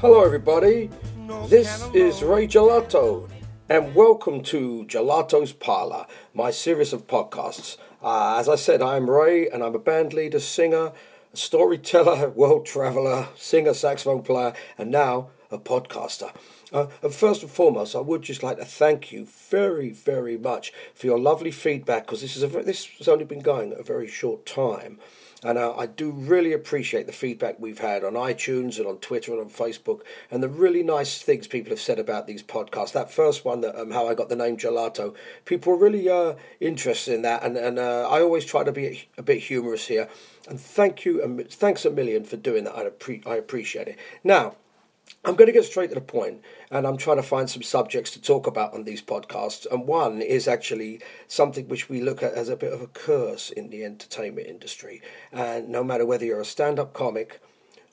Hello, everybody. This is Ray Gelato, and welcome to Gelato's Parlor, my series of podcasts. Uh, as I said, I'm Ray, and I'm a band leader, singer, storyteller, world traveler, singer, saxophone player, and now a podcaster. Uh, and first and foremost, I would just like to thank you very, very much for your lovely feedback because this is this has only been going a very short time, and uh, I do really appreciate the feedback we've had on iTunes and on Twitter and on Facebook, and the really nice things people have said about these podcasts. That first one, that um, how I got the name Gelato, people are really uh, interested in that, and and uh, I always try to be a bit humorous here. And thank you, and thanks a million for doing that. I, appre- I appreciate it. Now. I'm going to get straight to the point, and I'm trying to find some subjects to talk about on these podcasts. And one is actually something which we look at as a bit of a curse in the entertainment industry. And no matter whether you're a stand up comic,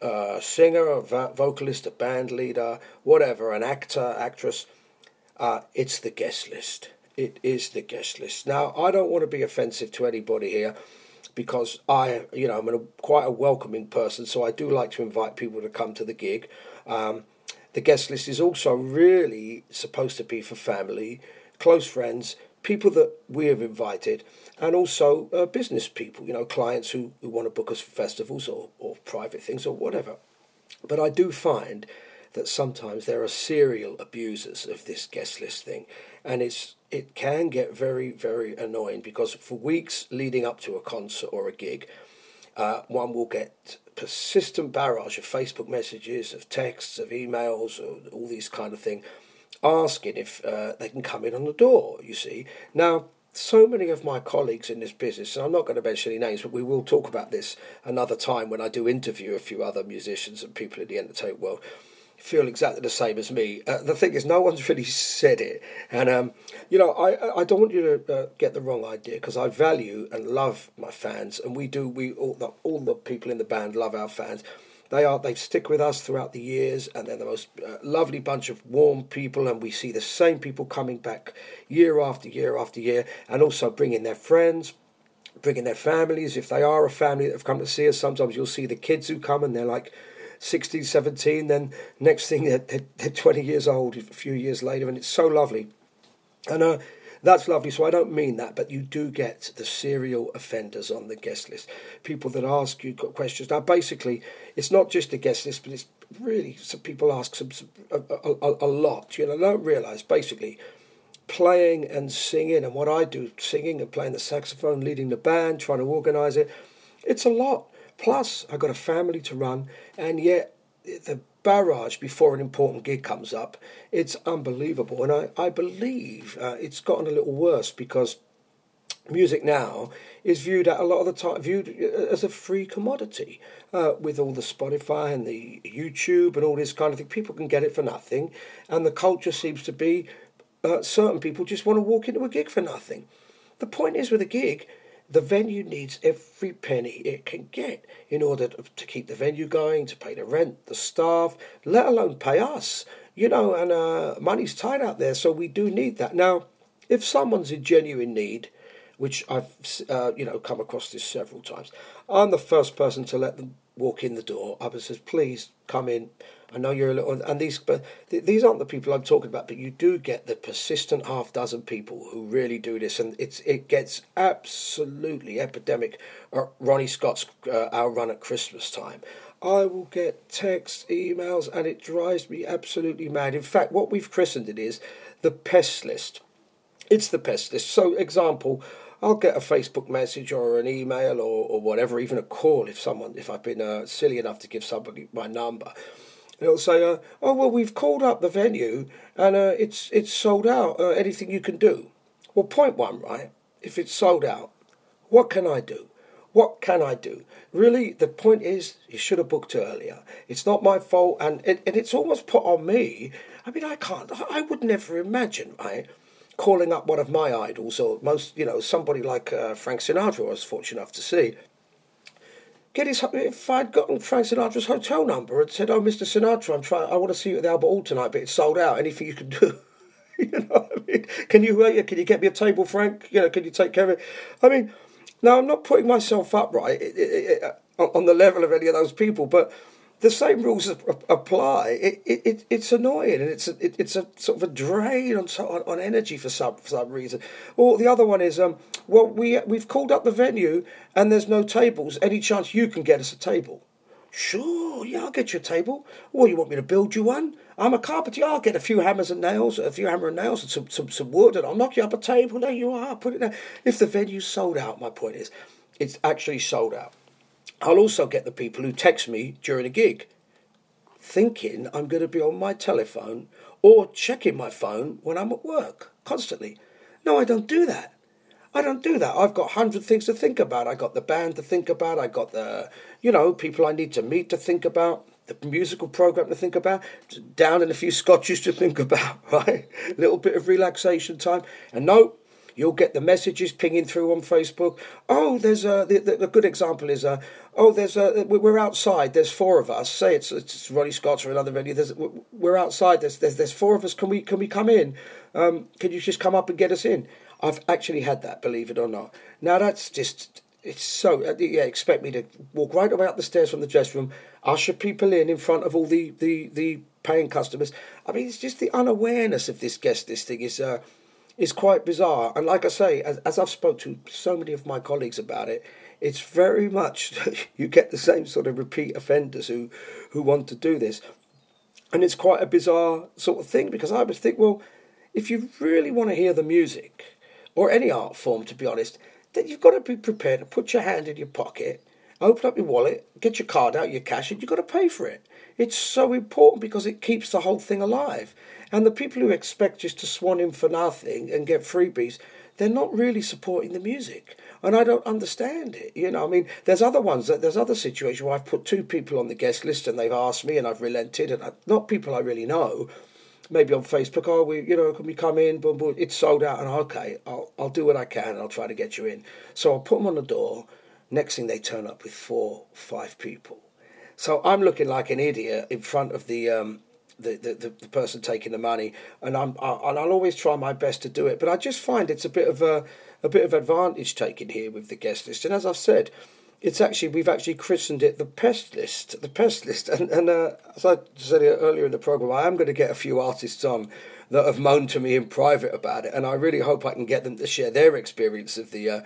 a singer, a vocalist, a band leader, whatever, an actor, actress, uh, it's the guest list. It is the guest list. Now, I don't want to be offensive to anybody here because I, you know, I'm a, quite a welcoming person, so I do like to invite people to come to the gig. Um, the guest list is also really supposed to be for family, close friends, people that we have invited, and also uh, business people, you know, clients who, who want to book us for festivals or, or private things or whatever. But I do find that sometimes there are serial abusers of this guest list thing, and it's it can get very very annoying because for weeks leading up to a concert or a gig, uh, one will get persistent barrage of Facebook messages, of texts, of emails, all these kind of thing, asking if uh, they can come in on the door. You see now. So many of my colleagues in this business, and I'm not going to mention any names, but we will talk about this another time when I do interview a few other musicians and people in the entertainment world feel exactly the same as me. Uh, the thing is, no one's really said it, and um, you know, I I don't want you to uh, get the wrong idea because I value and love my fans, and we do. We all the, all the people in the band love our fans. They are they stick with us throughout the years, and they're the most uh, lovely bunch of warm people. And we see the same people coming back year after year after year, and also bringing their friends, bringing their families. If they are a family that have come to see us, sometimes you'll see the kids who come and they're like 16, 17, then next thing they're, they're, they're 20 years old a few years later, and it's so lovely. And uh, that's lovely. So I don't mean that, but you do get the serial offenders on the guest list. People that ask you questions. Now, basically, it's not just a guest list, but it's really some people ask some, some a, a, a, lot. You know, don't realise basically playing and singing and what I do, singing and playing the saxophone, leading the band, trying to organise it. It's a lot. Plus, I've got a family to run, and yet the barrage before an important gig comes up, it's unbelievable. And I, I believe uh, it's gotten a little worse because music now is viewed at a lot of the time viewed uh, as a free commodity uh, with all the Spotify and the YouTube and all this kind of thing. People can get it for nothing, and the culture seems to be uh, certain people just want to walk into a gig for nothing. The point is with a gig, the venue needs every penny it can get in order to keep the venue going, to pay the rent, the staff, let alone pay us. You know, and uh, money's tight out there, so we do need that. Now, if someone's in genuine need, which I've uh, you know come across this several times, I'm the first person to let them walk in the door. I says, please come in. I know you're a little, and these, but th- these aren't the people I'm talking about. But you do get the persistent half dozen people who really do this, and it's it gets absolutely epidemic. Uh, Ronnie Scott's uh, our run at Christmas time. I will get texts, emails, and it drives me absolutely mad. In fact, what we've christened it is the pest list. It's the pest list. So, example, I'll get a Facebook message or an email or, or whatever, even a call if someone, if I've been uh, silly enough to give somebody my number. It'll say, uh, "Oh well, we've called up the venue and uh, it's it's sold out. Uh, anything you can do?" Well, point one, right? If it's sold out, what can I do? What can I do? Really, the point is, you should have booked earlier. It's not my fault, and it, and it's almost put on me. I mean, I can't. I would never imagine, right? Calling up one of my idols, or most, you know, somebody like uh, Frank Sinatra, I was fortunate enough to see. Get his, if I'd gotten Frank Sinatra's hotel number and said, "Oh, Mr. Sinatra, I'm trying. I want to see you at the Albert Hall tonight, but it's sold out. Anything you can do?" you know I mean? Can you, uh, can you get me a table, Frank? You know, can you take care of it? I mean, now I'm not putting myself up right it, it, it, on the level of any of those people, but the same rules apply. It, it, it it's annoying and it's a, it, it's a sort of a drain on, on, on energy for some for some reason. Or the other one is um well we we've called up the venue and there's no tables. Any chance you can get us a table? Sure, yeah, I'll get you a table. Or you want me to build you one? I'm a carpenter. I'll get a few hammers and nails, a few hammer and nails, and some, some, some wood, and I'll knock you up a table. There you are. Put it there. If the venue's sold out, my point is, it's actually sold out. I'll also get the people who text me during a gig thinking I'm going to be on my telephone or checking my phone when I'm at work constantly. No, I don't do that. I don't do that. I've got hundred things to think about. I got the band to think about. I got the, you know, people I need to meet to think about. The musical program to think about. Down in a few scotches to think about. Right, a little bit of relaxation time. And no, You'll get the messages pinging through on Facebook. Oh, there's a the, the, the good example is a oh there's a we're outside. There's four of us. Say it's it's Ronnie Scott's or another venue. There's we're outside. There's there's there's four of us. Can we can we come in? Um, can you just come up and get us in? I've actually had that, believe it or not. Now that's just it's so uh, yeah. Expect me to walk right away up the stairs from the dress room, usher people in in front of all the the the paying customers. I mean, it's just the unawareness of this guest listing is. Uh, is quite bizarre. And like I say, as, as I've spoke to so many of my colleagues about it, it's very much you get the same sort of repeat offenders who who want to do this, and it's quite a bizarre sort of thing because I would think, well, if you really want to hear the music or any art form, to be honest, then you've got to be prepared to put your hand in your pocket, open up your wallet, get your card out, your cash, and you've got to pay for it. It's so important because it keeps the whole thing alive. And the people who expect just to swan in for nothing and get freebies, they're not really supporting the music. And I don't understand it. You know, I mean, there's other ones, there's other situations where I've put two people on the guest list and they've asked me and I've relented, and I, not people I really know. Maybe on Facebook, oh, we, you know, can we come in? Boom, boom. It's sold out, and okay, I'll, I'll do what I can. I'll try to get you in. So I'll put them on the door. Next thing, they turn up with four, five people. So I'm looking like an idiot in front of the um, the, the, the person taking the money, and I'm I, and I'll always try my best to do it. But I just find it's a bit of a a bit of advantage taken here with the guest list, and as I've said, it's actually we've actually christened it the pest list, the pest list, and and uh, as I said earlier in the program, I am going to get a few artists on that have moaned to me in private about it, and I really hope I can get them to share their experience of the. Uh,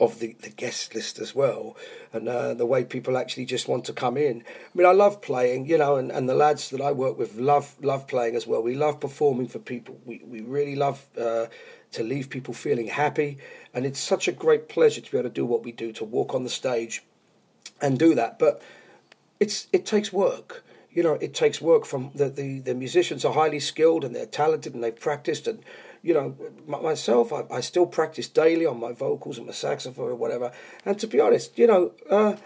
of the, the guest list as well, and uh, the way people actually just want to come in. I mean, I love playing, you know, and, and the lads that I work with love love playing as well. We love performing for people. We we really love uh, to leave people feeling happy, and it's such a great pleasure to be able to do what we do, to walk on the stage, and do that. But it's it takes work. You know, it takes work from the, the, the musicians are highly skilled and they're talented and they've practiced and you know, myself, I, I still practice daily on my vocals and my saxophone or whatever. And to be honest, you know, uh,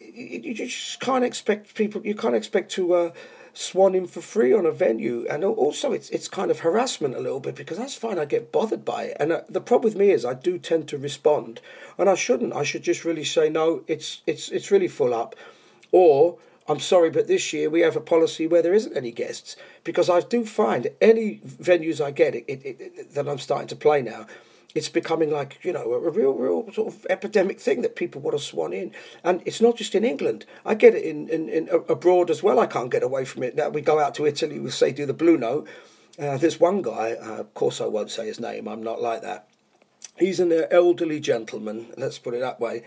you, you, just can't expect people. You can't expect to uh, swan in for free on a venue, and also it's it's kind of harassment a little bit because that's fine. I get bothered by it, and uh, the problem with me is I do tend to respond, and I shouldn't. I should just really say no. It's it's it's really full up, or I'm sorry, but this year we have a policy where there isn't any guests because I do find any venues I get it, it, it, that I'm starting to play now, it's becoming like you know a real, real sort of epidemic thing that people want to swan in, and it's not just in England. I get it in, in, in abroad as well. I can't get away from it. Now we go out to Italy, we say do the Blue Note. Uh, there's one guy, uh, of course I won't say his name. I'm not like that. He's an elderly gentleman, let's put it that way,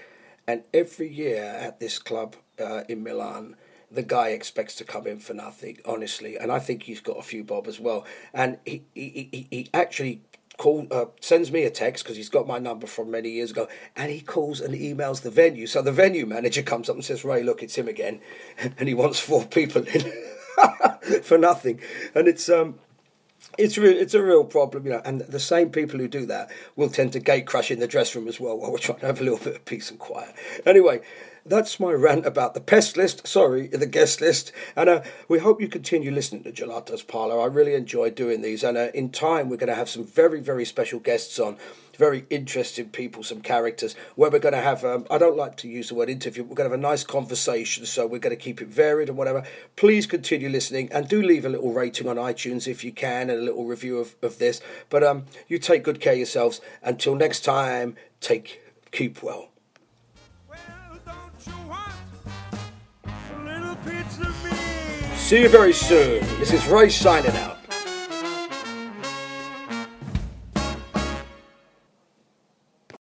and every year at this club uh, in Milan the guy expects to come in for nothing, honestly. And I think he's got a few bob as well. And he he, he, he actually call uh, sends me a text because he's got my number from many years ago, and he calls and emails the venue. So the venue manager comes up and says, "Ray, look, it's him again," and he wants four people in for nothing, and it's um. It's real, it's a real problem, you know, and the same people who do that will tend to gate crash in the dress room as well while we're trying to have a little bit of peace and quiet. Anyway, that's my rant about the pest list, sorry, the guest list. And uh, we hope you continue listening to Gelato's Parlour. I really enjoy doing these. And uh, in time, we're going to have some very, very special guests on, very interesting people, some characters, where we're going to have, um, I don't like to use the word interview, we're going to have a nice conversation. So we're going to keep it varied and whatever. Please continue listening and do leave a little rating on iTunes if you can and a little review of, of this. But um, you take good care of yourselves. Until next time, take keep well. See you very soon. This is Ray signing out.